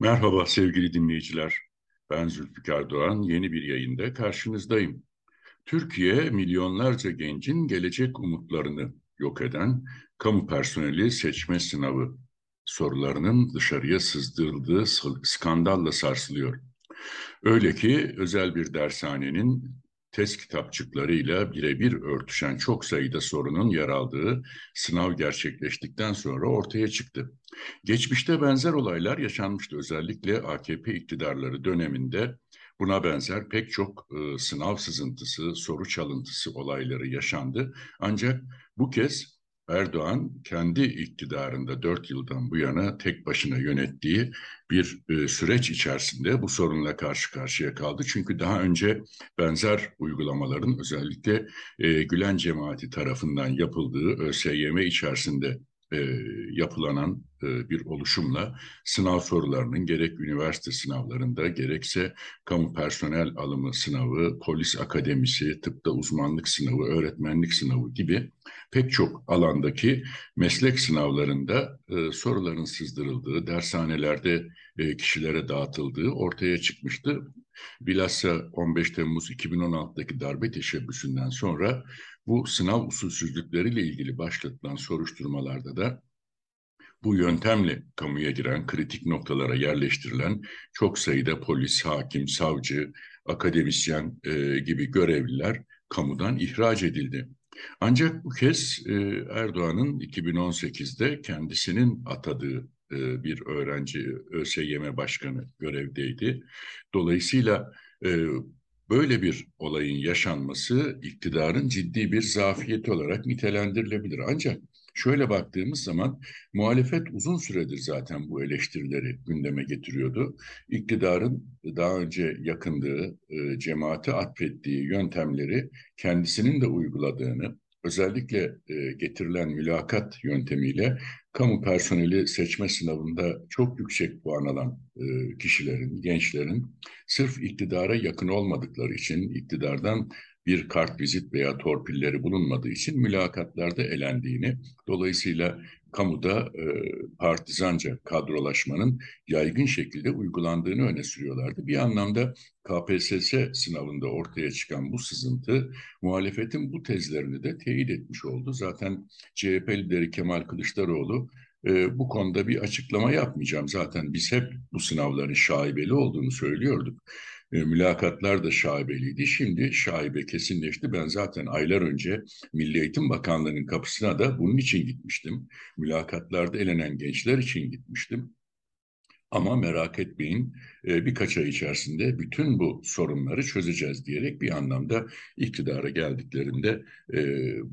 Merhaba sevgili dinleyiciler. Ben Zülfikar Doğan. Yeni bir yayında karşınızdayım. Türkiye milyonlarca gencin gelecek umutlarını yok eden kamu personeli seçme sınavı sorularının dışarıya sızdırıldığı skandalla sarsılıyor. Öyle ki özel bir dershanenin test kitapçıklarıyla birebir örtüşen çok sayıda sorunun yer aldığı sınav gerçekleştikten sonra ortaya çıktı. Geçmişte benzer olaylar yaşanmıştı özellikle AKP iktidarları döneminde buna benzer pek çok e, sınav sızıntısı, soru çalıntısı olayları yaşandı. Ancak bu kez Erdoğan kendi iktidarında dört yıldan bu yana tek başına yönettiği bir e, süreç içerisinde bu sorunla karşı karşıya kaldı. Çünkü daha önce benzer uygulamaların özellikle e, Gülen cemaati tarafından yapıldığı ÖSYM içerisinde e, yapılanan e, bir oluşumla sınav sorularının gerek üniversite sınavlarında gerekse kamu personel alımı sınavı, polis akademisi, tıpta uzmanlık sınavı, öğretmenlik sınavı gibi pek çok alandaki meslek sınavlarında e, soruların sızdırıldığı, dershanelerde e, kişilere dağıtıldığı ortaya çıkmıştı. Bilhassa 15 Temmuz 2016'daki darbe teşebbüsünden sonra bu sınav usulsüzlükleriyle ilgili başlatılan soruşturmalarda da bu yöntemle kamuya giren, kritik noktalara yerleştirilen çok sayıda polis, hakim, savcı, akademisyen e, gibi görevliler kamudan ihraç edildi. Ancak bu kez e, Erdoğan'ın 2018'de kendisinin atadığı e, bir öğrenci ÖSYM Başkanı görevdeydi. Dolayısıyla e, Böyle bir olayın yaşanması iktidarın ciddi bir zafiyeti olarak nitelendirilebilir. Ancak şöyle baktığımız zaman muhalefet uzun süredir zaten bu eleştirileri gündeme getiriyordu. İktidarın daha önce yakındığı, e, cemaate atfettiği yöntemleri kendisinin de uyguladığını, özellikle e, getirilen mülakat yöntemiyle kamu personeli seçme sınavında çok yüksek puan alan e, kişilerin, gençlerin sırf iktidara yakın olmadıkları için iktidardan bir kart vizit veya torpilleri bulunmadığı için mülakatlarda elendiğini, dolayısıyla kamuda e, partizanca kadrolaşmanın yaygın şekilde uygulandığını öne sürüyorlardı. Bir anlamda KPSS sınavında ortaya çıkan bu sızıntı muhalefetin bu tezlerini de teyit etmiş oldu. Zaten CHP lideri Kemal Kılıçdaroğlu e, bu konuda bir açıklama yapmayacağım. Zaten biz hep bu sınavların şaibeli olduğunu söylüyorduk. E, mülakatlar da şaibeliydi. Şimdi şaibe kesinleşti. Ben zaten aylar önce Milli Eğitim Bakanlığı'nın kapısına da bunun için gitmiştim. Mülakatlarda elenen gençler için gitmiştim. Ama merak etmeyin e, birkaç ay içerisinde bütün bu sorunları çözeceğiz diyerek bir anlamda iktidara geldiklerinde e,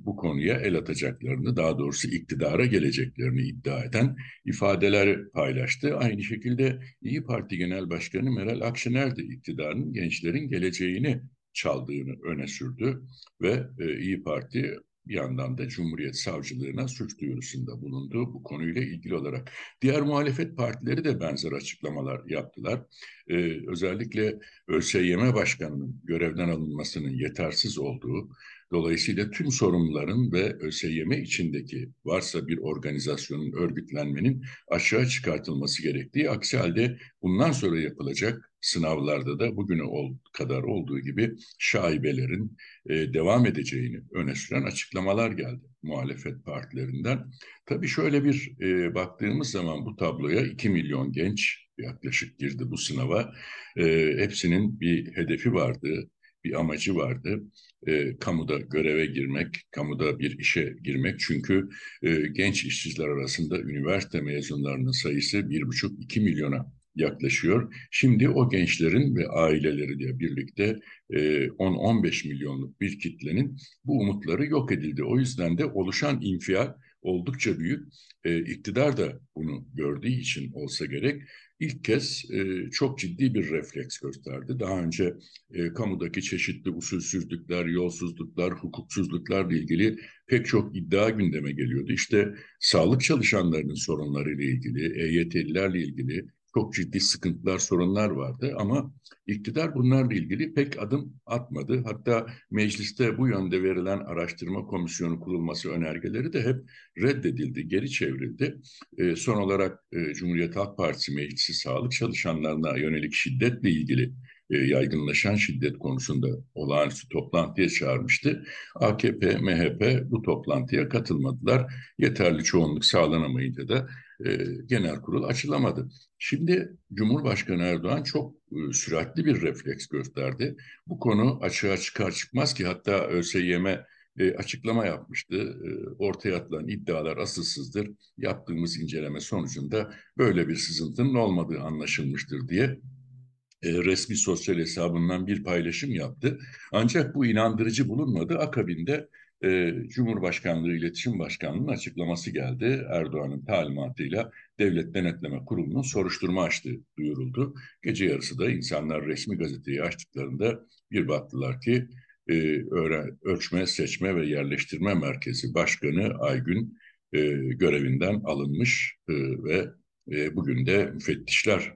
bu konuya el atacaklarını daha doğrusu iktidara geleceklerini iddia eden ifadeler paylaştı. Aynı şekilde İyi Parti Genel Başkanı Meral Akşener de iktidarın gençlerin geleceğini çaldığını öne sürdü ve e, İyi Parti bir yandan da Cumhuriyet Savcılığına suç duyurusunda bulundu bu konuyla ilgili olarak. Diğer muhalefet partileri de benzer açıklamalar yaptılar. Ee, özellikle ÖSYM Başkanı'nın görevden alınmasının yetersiz olduğu, Dolayısıyla tüm sorumluların ve ÖSYM içindeki varsa bir organizasyonun örgütlenmenin aşağı çıkartılması gerektiği, aksi halde bundan sonra yapılacak sınavlarda da bugüne ol, kadar olduğu gibi şaibelerin e, devam edeceğini öne süren açıklamalar geldi muhalefet partilerinden. Tabii şöyle bir e, baktığımız zaman bu tabloya 2 milyon genç yaklaşık girdi bu sınava. E, hepsinin bir hedefi vardı bir amacı vardı. E, kamuda göreve girmek, kamuda bir işe girmek. Çünkü e, genç işsizler arasında üniversite mezunlarının sayısı bir buçuk iki milyona yaklaşıyor. Şimdi o gençlerin ve aileleriyle birlikte e, 10-15 milyonluk bir kitlenin bu umutları yok edildi. O yüzden de oluşan infial oldukça büyük. E, iktidar da bunu gördüğü için olsa gerek ilk kez çok ciddi bir refleks gösterdi. Daha önce e, kamudaki çeşitli usulsüzlükler, yolsuzluklar, hukuksuzluklarla ilgili pek çok iddia gündeme geliyordu. İşte sağlık çalışanlarının sorunlarıyla ilgili, EYT'lilerle ilgili çok ciddi sıkıntılar, sorunlar vardı ama iktidar bunlarla ilgili pek adım atmadı. Hatta mecliste bu yönde verilen araştırma komisyonu kurulması önergeleri de hep reddedildi, geri çevrildi. E, son olarak e, Cumhuriyet Halk Partisi Meclisi sağlık çalışanlarına yönelik şiddetle ilgili e, yaygınlaşan şiddet konusunda olağanüstü toplantıya çağırmıştı. AKP, MHP bu toplantıya katılmadılar. Yeterli çoğunluk sağlanamayınca da e, genel kurul açılamadı. Şimdi Cumhurbaşkanı Erdoğan çok e, süratli bir refleks gösterdi. Bu konu açığa çıkar çıkmaz ki hatta ÖSYM e, açıklama yapmıştı. E, ortaya atılan iddialar asılsızdır. Yaptığımız inceleme sonucunda böyle bir sızıntının olmadığı anlaşılmıştır diye e, resmi sosyal hesabından bir paylaşım yaptı. Ancak bu inandırıcı bulunmadı. Akabinde e, Cumhurbaşkanlığı İletişim Başkanlığı'nın açıklaması geldi. Erdoğan'ın talimatıyla Devlet Denetleme Kurulu'nun soruşturma açtığı duyuruldu. Gece yarısı da insanlar resmi gazeteyi açtıklarında bir baktılar ki e, öğren, Ölçme, Seçme ve Yerleştirme Merkezi Başkanı Aygün e, görevinden alınmış e, ve e, bugün de müfettişler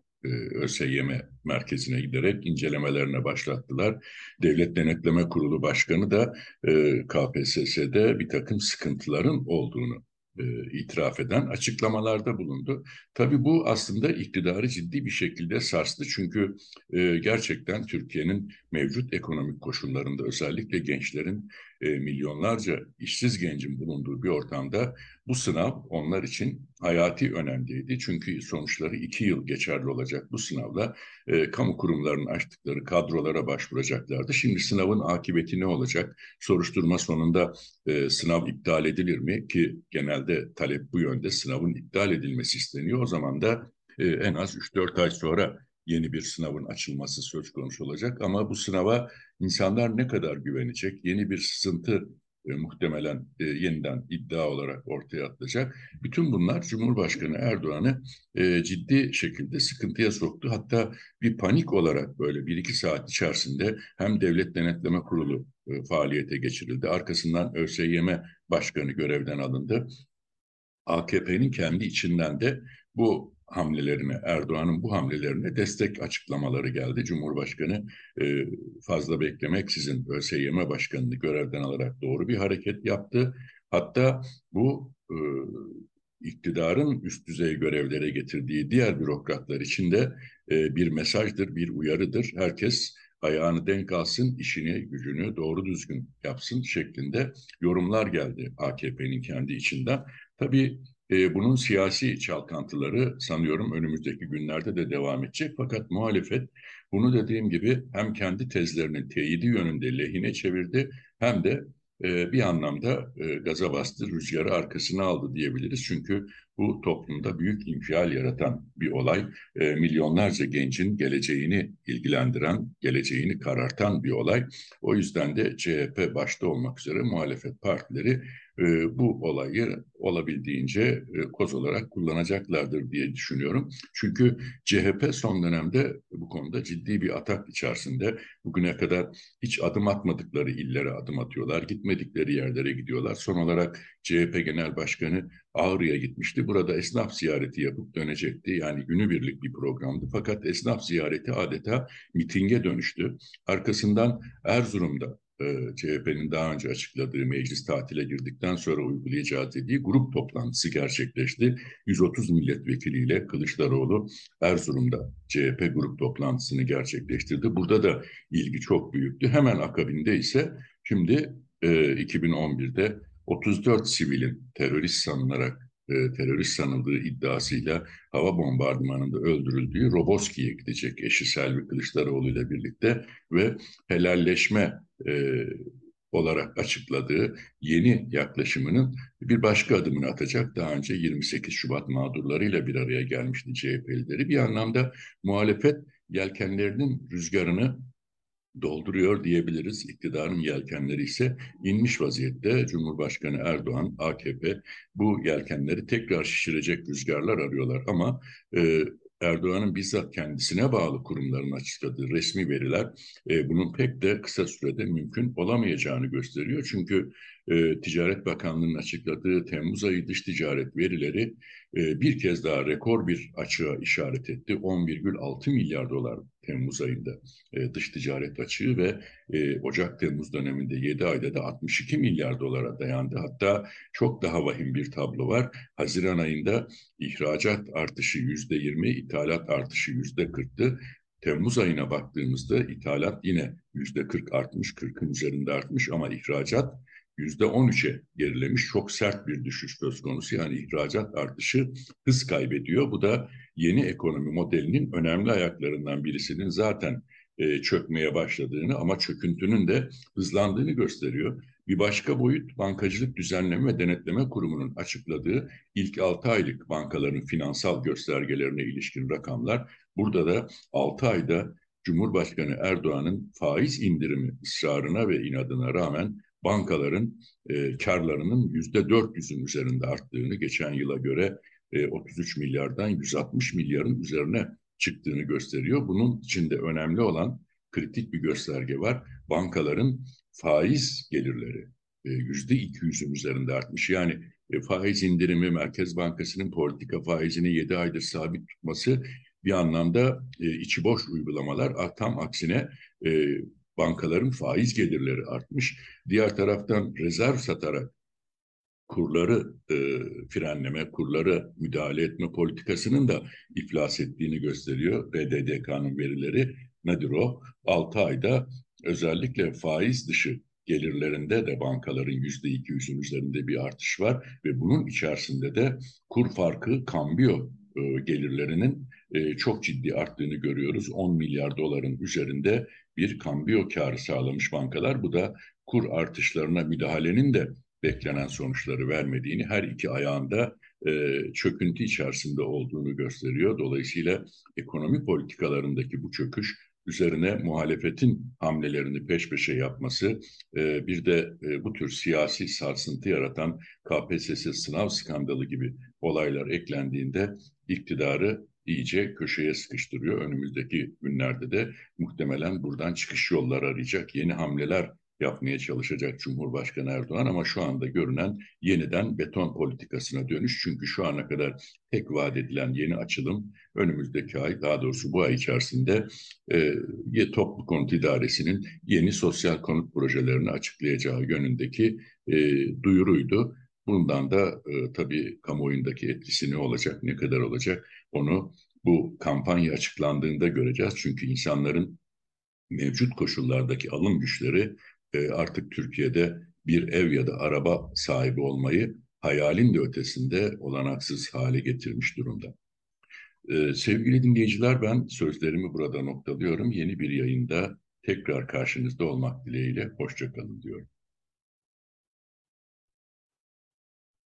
ÖSYM merkezine giderek incelemelerine başlattılar. Devlet Denetleme Kurulu Başkanı da e, KPSS'de bir takım sıkıntıların olduğunu e, itiraf eden açıklamalarda bulundu. Tabii bu aslında iktidarı ciddi bir şekilde sarstı. Çünkü e, gerçekten Türkiye'nin mevcut ekonomik koşullarında özellikle gençlerin e, milyonlarca işsiz gencin bulunduğu bir ortamda bu sınav onlar için hayati önemliydi. Çünkü sonuçları iki yıl geçerli olacak bu sınavla e, kamu kurumlarının açtıkları kadrolara başvuracaklardı. Şimdi sınavın akıbeti ne olacak? Soruşturma sonunda e, sınav iptal edilir mi? Ki genelde talep bu yönde sınavın iptal edilmesi isteniyor. O zaman da e, en az 3-4 ay sonra yeni bir sınavın açılması söz konusu olacak. Ama bu sınava insanlar ne kadar güvenecek? Yeni bir sızıntı e, muhtemelen e, yeniden iddia olarak ortaya atılacak. Bütün bunlar Cumhurbaşkanı Erdoğan'ı e, ciddi şekilde sıkıntıya soktu. Hatta bir panik olarak böyle bir iki saat içerisinde hem Devlet Denetleme Kurulu e, faaliyete geçirildi. Arkasından ÖSYM Başkanı görevden alındı. AKP'nin kendi içinden de bu hamlelerine, Erdoğan'ın bu hamlelerine destek açıklamaları geldi. Cumhurbaşkanı e, fazla beklemeksizin ÖSYM Başkanı'nı görevden alarak doğru bir hareket yaptı. Hatta bu e, iktidarın üst düzey görevlere getirdiği diğer bürokratlar için de e, bir mesajdır, bir uyarıdır. Herkes ayağını denk alsın, işini, gücünü doğru düzgün yapsın şeklinde yorumlar geldi AKP'nin kendi içinden. Tabii e, bunun siyasi çalkantıları sanıyorum önümüzdeki günlerde de devam edecek. Fakat muhalefet bunu dediğim gibi hem kendi tezlerinin teyidi yönünde lehine çevirdi hem de e, bir anlamda e, gaza bastı, rüzgarı arkasına aldı diyebiliriz. Çünkü bu toplumda büyük infial yaratan bir olay. E, milyonlarca gencin geleceğini ilgilendiren, geleceğini karartan bir olay. O yüzden de CHP başta olmak üzere muhalefet partileri e, bu olayı olabildiğince e, koz olarak kullanacaklardır diye düşünüyorum. Çünkü CHP son dönemde bu konuda ciddi bir atak içerisinde. Bugüne kadar hiç adım atmadıkları illere adım atıyorlar, gitmedikleri yerlere gidiyorlar. Son olarak CHP Genel Başkanı Ağrı'ya gitmişti. Burada esnaf ziyareti yapıp dönecekti. Yani günübirlik bir programdı. Fakat esnaf ziyareti adeta mitinge dönüştü. Arkasından Erzurum'da e, CHP'nin daha önce açıkladığı meclis tatile girdikten sonra uygulayacağı dediği grup toplantısı gerçekleşti. 130 milletvekiliyle Kılıçdaroğlu Erzurum'da CHP grup toplantısını gerçekleştirdi. Burada da ilgi çok büyüktü. Hemen akabinde ise şimdi e, 2011'de 34 sivilin terörist sanılarak e, terörist sanıldığı iddiasıyla hava bombardımanında öldürüldüğü Roboski'ye gidecek eşi Selvi Kılıçdaroğlu ile birlikte ve helalleşme e, olarak açıkladığı yeni yaklaşımının bir başka adımını atacak. Daha önce 28 Şubat mağdurlarıyla bir araya gelmişti CHP'lileri. Bir anlamda muhalefet yelkenlerinin rüzgarını dolduruyor diyebiliriz. İktidarın yelkenleri ise inmiş vaziyette. Cumhurbaşkanı Erdoğan, AKP bu yelkenleri tekrar şişirecek rüzgarlar arıyorlar. Ama e, Erdoğan'ın bizzat kendisine bağlı kurumların açıkladığı resmi veriler e, bunun pek de kısa sürede mümkün olamayacağını gösteriyor. Çünkü e, Ticaret Bakanlığı'nın açıkladığı Temmuz ayı dış ticaret verileri e, bir kez daha rekor bir açığa işaret etti. 10,6 milyar dolar Temmuz ayında e, dış ticaret açığı ve e, Ocak-Temmuz döneminde 7 ayda da 62 milyar dolara dayandı. Hatta çok daha vahim bir tablo var. Haziran ayında ihracat artışı %20, ithalat artışı %40'tı. Temmuz ayına baktığımızda ithalat yine yüzde 40 artmış, 40'ın üzerinde artmış ama ihracat yüzde 13'e gerilemiş. Çok sert bir düşüş söz konusu. Yani ihracat artışı hız kaybediyor. Bu da yeni ekonomi modelinin önemli ayaklarından birisinin zaten e, çökmeye başladığını ama çöküntünün de hızlandığını gösteriyor. Bir başka boyut Bankacılık Düzenleme ve Denetleme Kurumu'nun açıkladığı ilk 6 aylık bankaların finansal göstergelerine ilişkin rakamlar. Burada da 6 ayda Cumhurbaşkanı Erdoğan'ın faiz indirimi ısrarına ve inadına rağmen bankaların e, karlarının yüzde 400'ün üzerinde arttığını geçen yıla göre e, 33 milyardan 160 milyarın üzerine çıktığını gösteriyor. Bunun içinde önemli olan kritik bir gösterge var. Bankaların faiz gelirleri e, yüzde 200'ün üzerinde artmış. Yani e, faiz indirimi Merkez Bankası'nın politika faizini 7 aydır sabit tutması bir anlamda e, içi boş uygulamalar. Tam aksine bankaların faiz gelirleri artmış. Diğer taraftan rezerv satarak kurları e, frenleme, kurları müdahale etme politikasının da iflas ettiğini gösteriyor. BDDK'nın verileri nedir o? 6 ayda özellikle faiz dışı gelirlerinde de bankaların yüzde iki yüzün üzerinde bir artış var ve bunun içerisinde de kur farkı kambiyo e, gelirlerinin e, çok ciddi arttığını görüyoruz. 10 milyar doların üzerinde bir kambiyo karı sağlamış bankalar. Bu da kur artışlarına müdahalenin de beklenen sonuçları vermediğini, her iki ayağında e, çöküntü içerisinde olduğunu gösteriyor. Dolayısıyla ekonomi politikalarındaki bu çöküş üzerine muhalefetin hamlelerini peş peşe yapması, e, bir de bu tür siyasi sarsıntı yaratan KPSS sınav skandalı gibi olaylar eklendiğinde iktidarı iyice köşeye sıkıştırıyor. Önümüzdeki günlerde de muhtemelen buradan çıkış yolları arayacak yeni hamleler yapmaya çalışacak Cumhurbaşkanı Erdoğan ama şu anda görünen yeniden beton politikasına dönüş. Çünkü şu ana kadar tek vaat edilen yeni açılım önümüzdeki ay daha doğrusu bu ay içerisinde e, Toplu Konut İdaresi'nin yeni sosyal konut projelerini açıklayacağı yönündeki e, duyuruydu. Bundan da e, tabii kamuoyundaki etkisi ne olacak, ne kadar olacak onu bu kampanya açıklandığında göreceğiz. Çünkü insanların mevcut koşullardaki alım güçleri e, artık Türkiye'de bir ev ya da araba sahibi olmayı hayalin de ötesinde olanaksız hale getirmiş durumda. E, sevgili dinleyiciler ben sözlerimi burada noktalıyorum. Yeni bir yayında tekrar karşınızda olmak dileğiyle hoşçakalın diyorum.